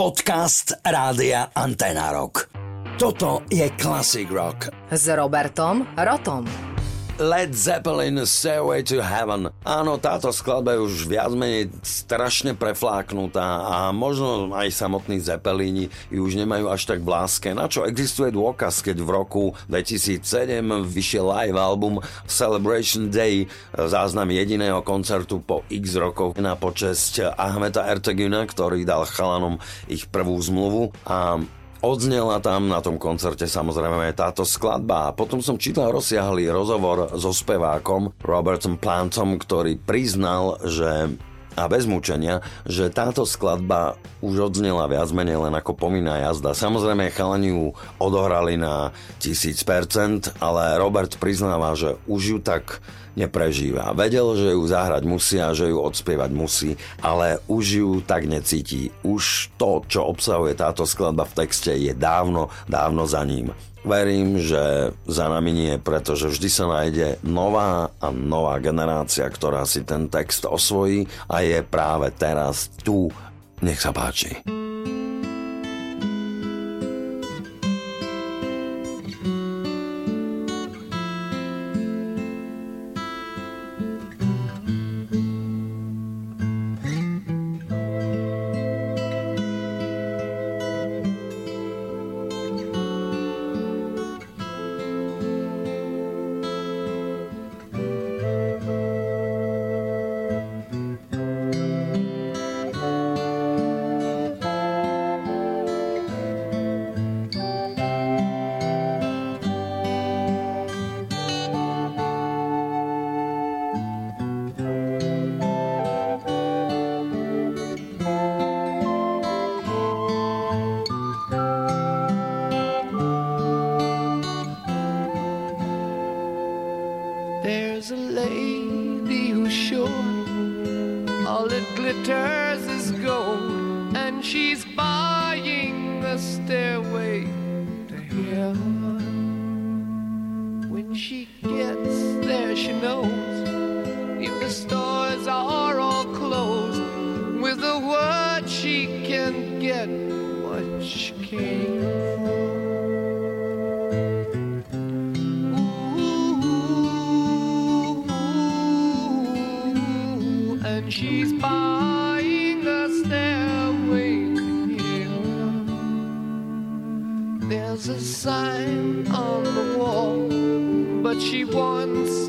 Podcast Rádia Antena Rock. Toto je Classic Rock. S Robertom Rotom. Led Zeppelin Stairway to Heaven. Áno, táto skladba je už viac menej strašne prefláknutá a možno aj samotní Zeppelini ju už nemajú až tak v láske. Na čo existuje dôkaz, keď v roku 2007 vyšiel live album Celebration Day, záznam jediného koncertu po x rokov na počesť Ahmeta Erteguna, ktorý dal chalanom ich prvú zmluvu a Odznela tam na tom koncerte samozrejme táto skladba. A potom som čítal rozsiahlý rozhovor so spevákom Robertom Plantom, ktorý priznal, že a bez mučenia, že táto skladba už odznela viac menej len ako povinná jazda. Samozrejme, chalani ju odohrali na 1000%, ale Robert priznáva, že už ju tak neprežíva. Vedel, že ju zahrať musí a že ju odspievať musí, ale už ju tak necíti. Už to, čo obsahuje táto skladba v texte, je dávno, dávno za ním. Verím, že za nami nie, pretože vždy sa nájde nová a nová generácia, ktorá si ten text osvojí a je práve teraz tu. Nech sa páči. she's buying a stairway nearer. There's a sign on the wall, but she wants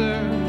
mother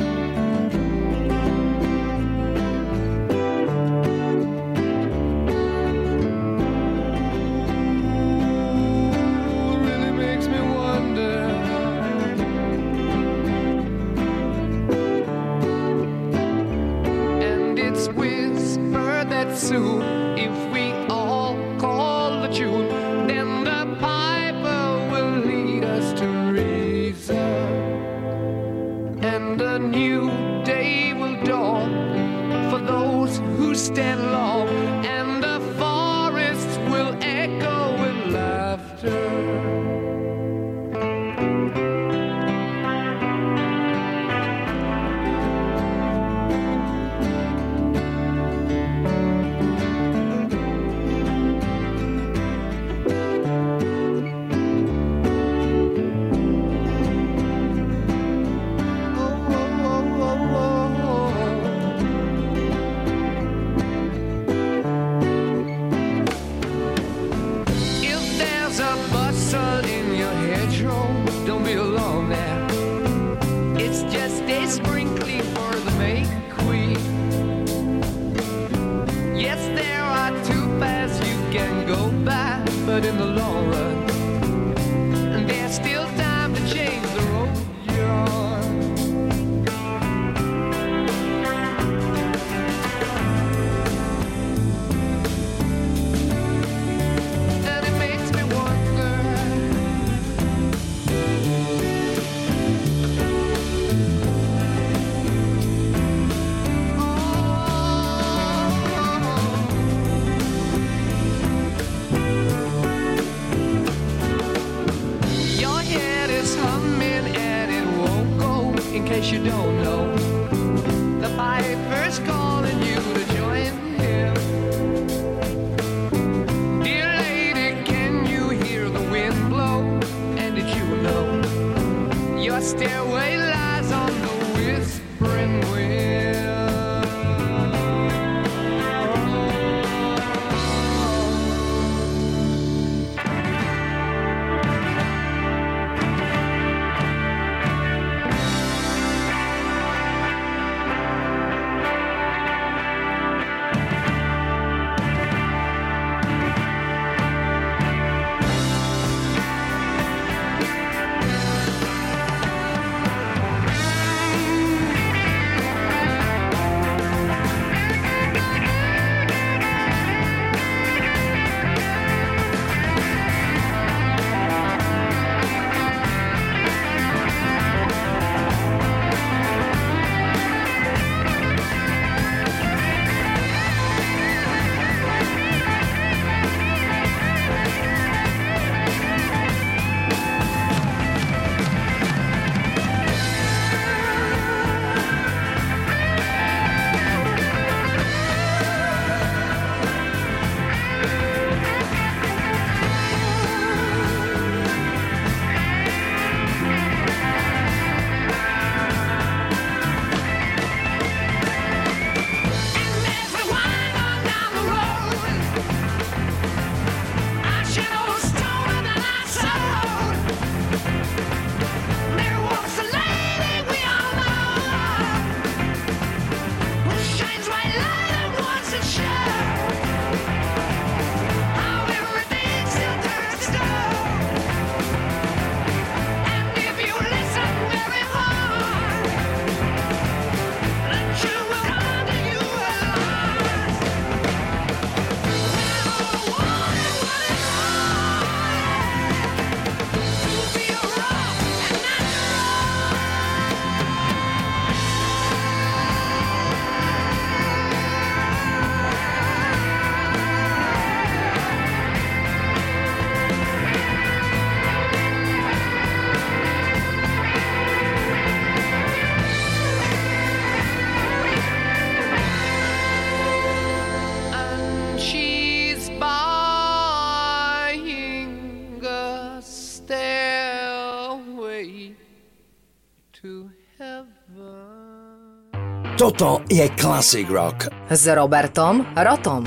Toto je Classic Rock. S Robertom Rotom.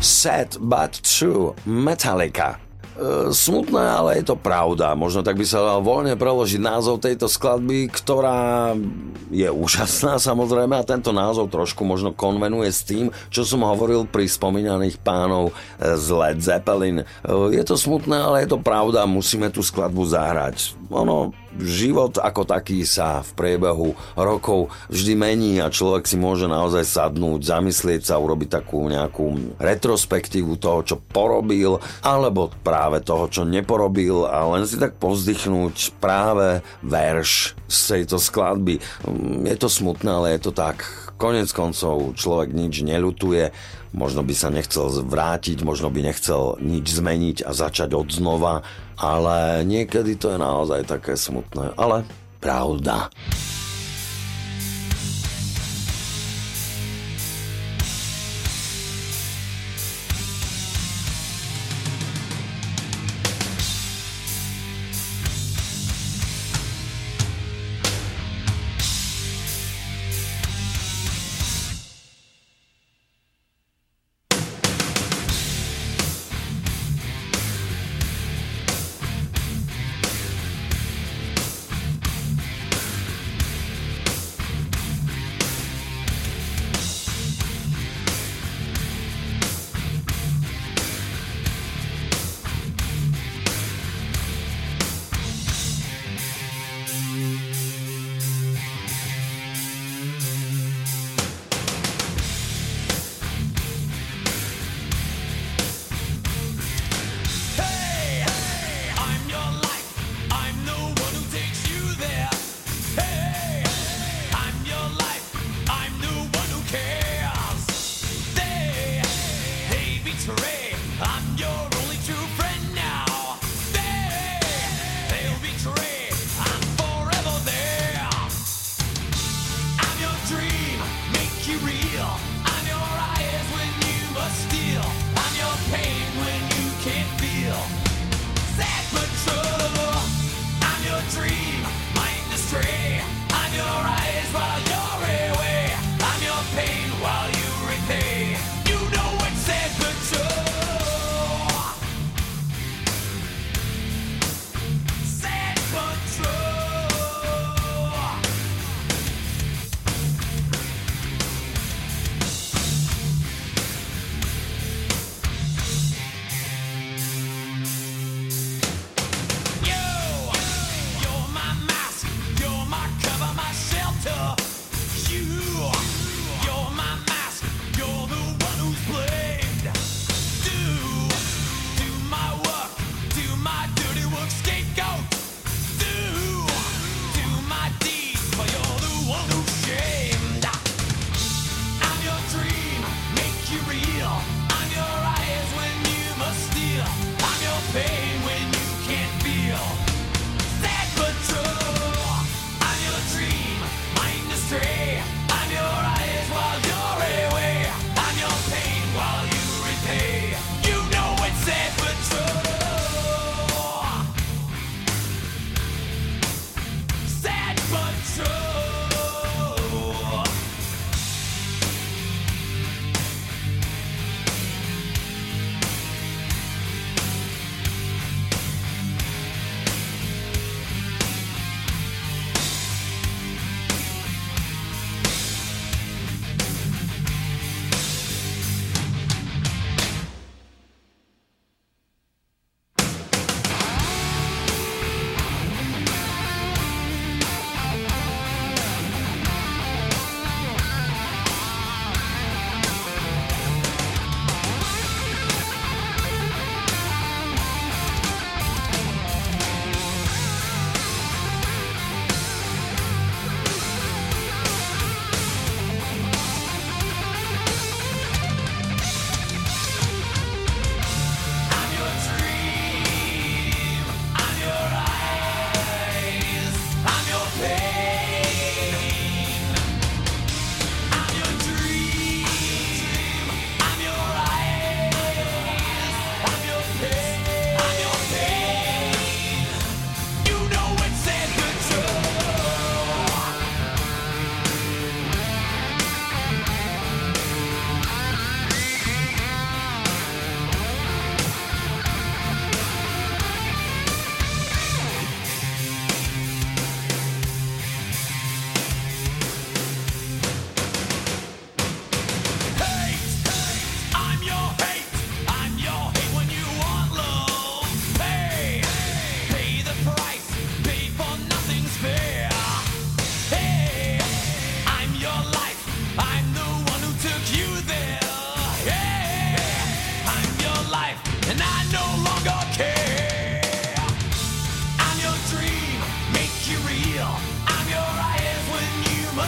Sad but true. Metallica. E, smutné, ale je to pravda. Možno tak by sa dal voľne preložiť názov tejto skladby, ktorá je úžasná samozrejme a tento názov trošku možno konvenuje s tým, čo som hovoril pri spomínaných pánov z Led Zeppelin. E, je to smutné, ale je to pravda, musíme tú skladbu zahrať. Ono život ako taký sa v priebehu rokov vždy mení a človek si môže naozaj sadnúť, zamyslieť sa, urobiť takú nejakú retrospektívu toho, čo porobil, alebo práve toho, čo neporobil a len si tak povzdychnúť práve verš z tejto skladby. Je to smutné, ale je to tak konec koncov človek nič nelutuje, možno by sa nechcel vrátiť, možno by nechcel nič zmeniť a začať od znova, ale niekedy to je naozaj také smutné, ale pravda.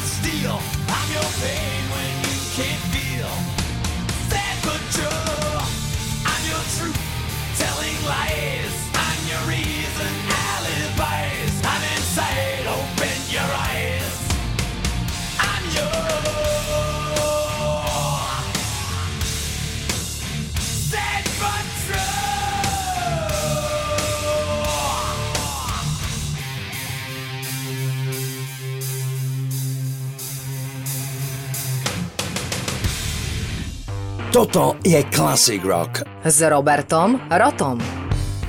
steal. I'm your pain when you can't. Toto je Classic Rock. S Robertom Rotom.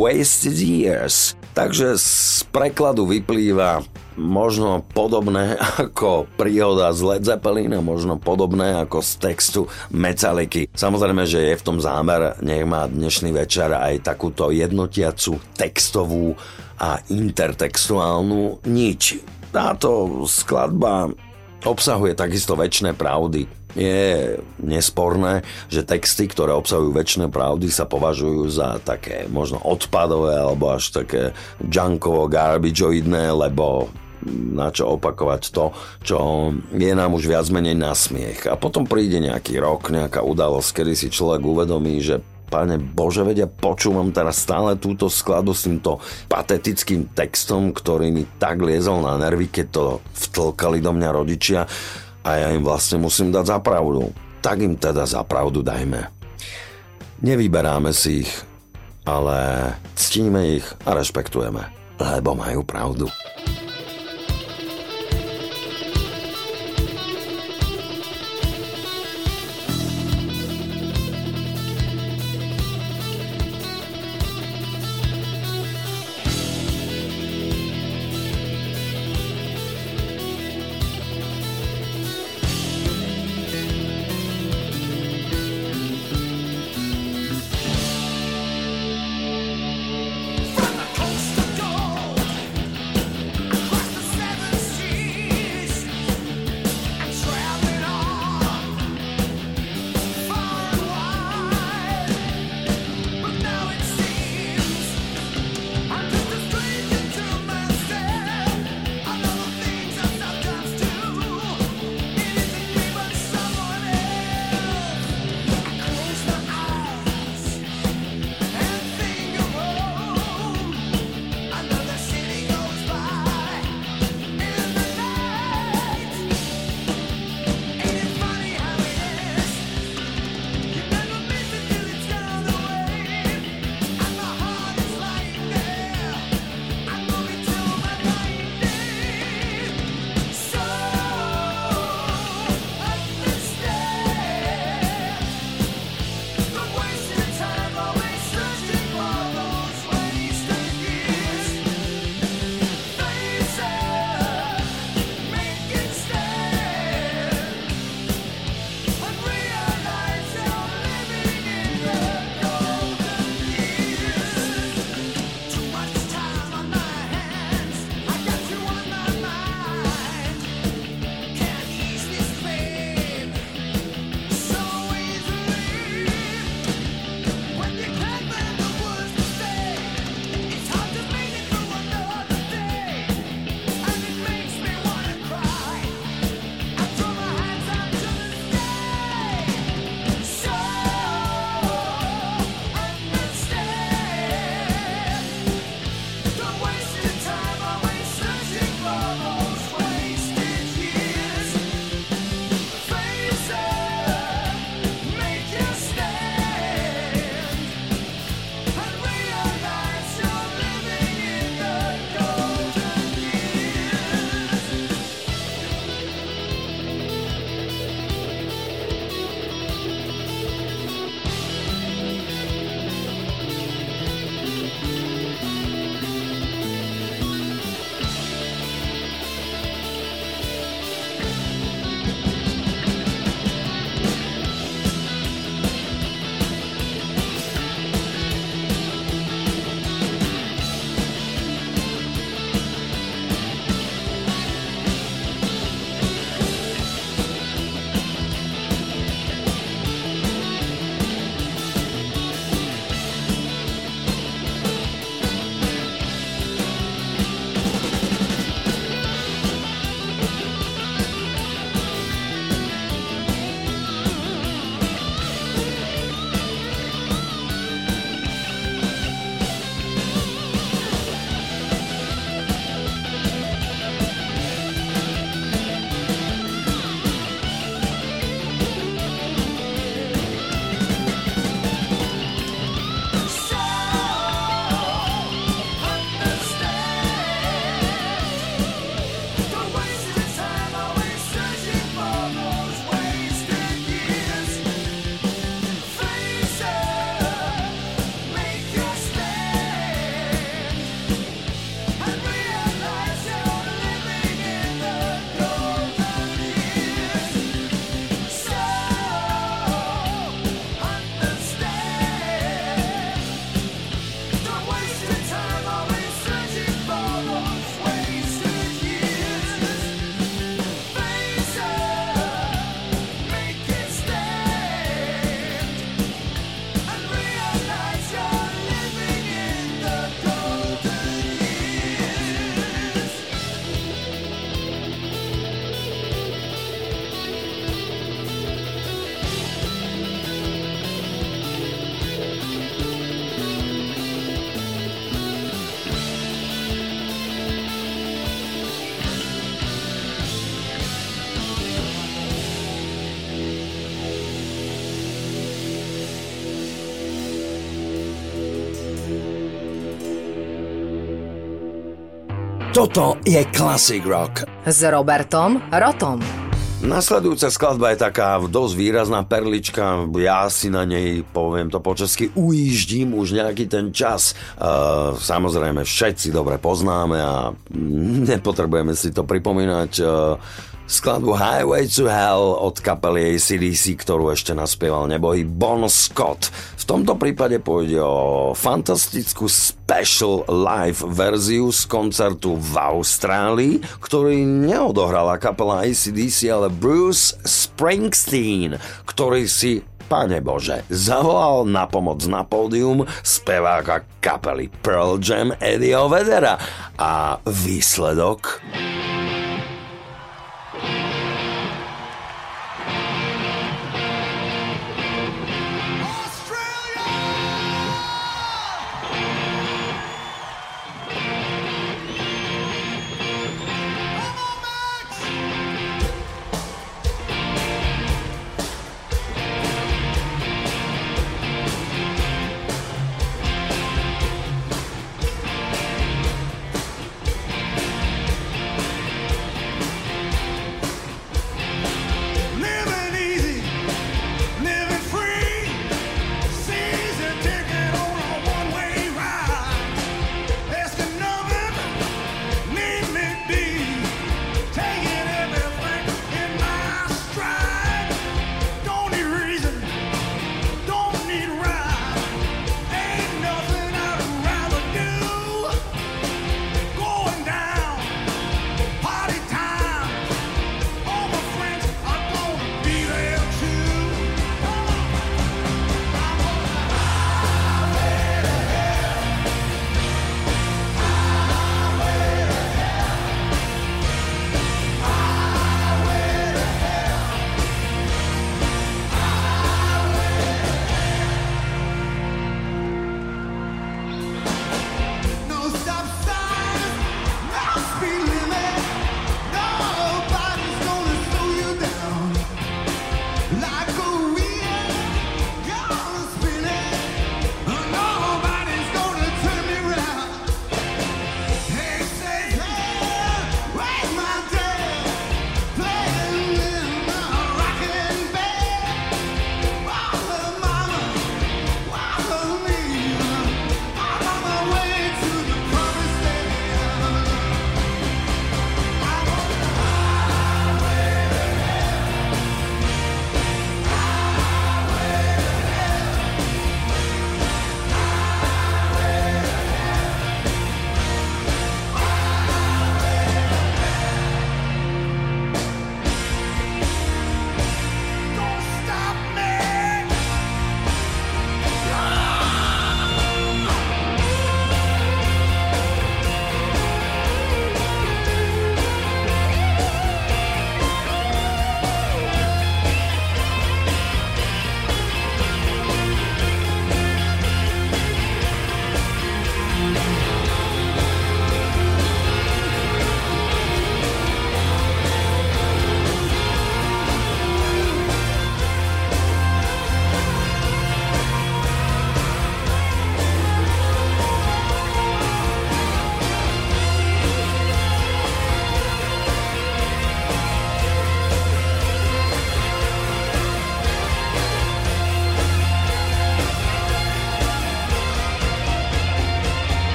Wasted Years. Takže z prekladu vyplýva možno podobné ako príhoda z Led Zeppelin a možno podobné ako z textu Metalliky. Samozrejme, že je v tom zámer, nech má dnešný večer aj takúto jednotiacu textovú a intertextuálnu nič. Táto skladba obsahuje takisto väčšie pravdy je nesporné, že texty, ktoré obsahujú väčšie pravdy, sa považujú za také možno odpadové alebo až také junkovo garbageoidné, lebo na čo opakovať to, čo je nám už viac menej na smiech. A potom príde nejaký rok, nejaká udalosť, kedy si človek uvedomí, že Pane Bože, vedia, počúvam teraz stále túto skladu s týmto patetickým textom, ktorý mi tak liezol na nervy, keď to vtlkali do mňa rodičia a ja im vlastne musím dať za pravdu. Tak im teda za pravdu dajme. Nevyberáme si ich, ale ctíme ich a rešpektujeme, lebo majú pravdu. Toto je Classic Rock. S Robertom Rotom. Nasledujúca skladba je taká dosť výrazná perlička, ja si na nej, poviem to po česky, ujíždím už nejaký ten čas. Uh, samozrejme, všetci dobre poznáme a nepotrebujeme si to pripomínať. Uh, skladbu Highway to Hell od kapely ACDC, ktorú ešte naspieval nebohý Bon Scott. V tomto prípade pôjde o fantastickú special live verziu z koncertu v Austrálii, ktorý neodohrala kapela ACDC, ale Bruce Springsteen, ktorý si Pane Bože, zavolal na pomoc na pódium speváka kapely Pearl Jam Eddieho Vedera a výsledok...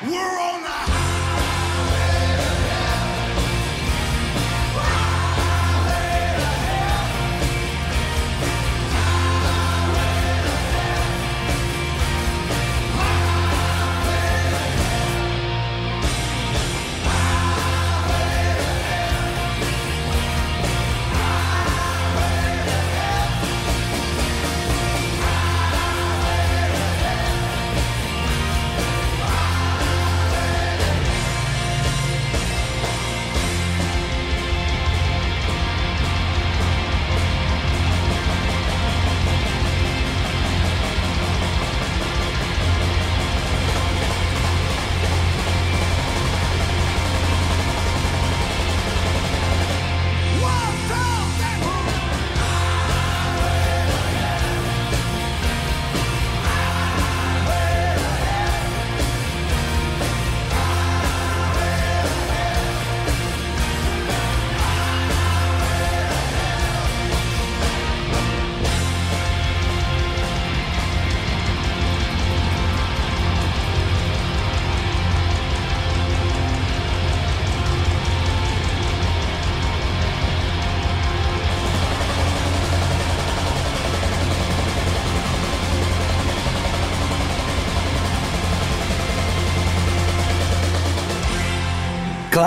We're on the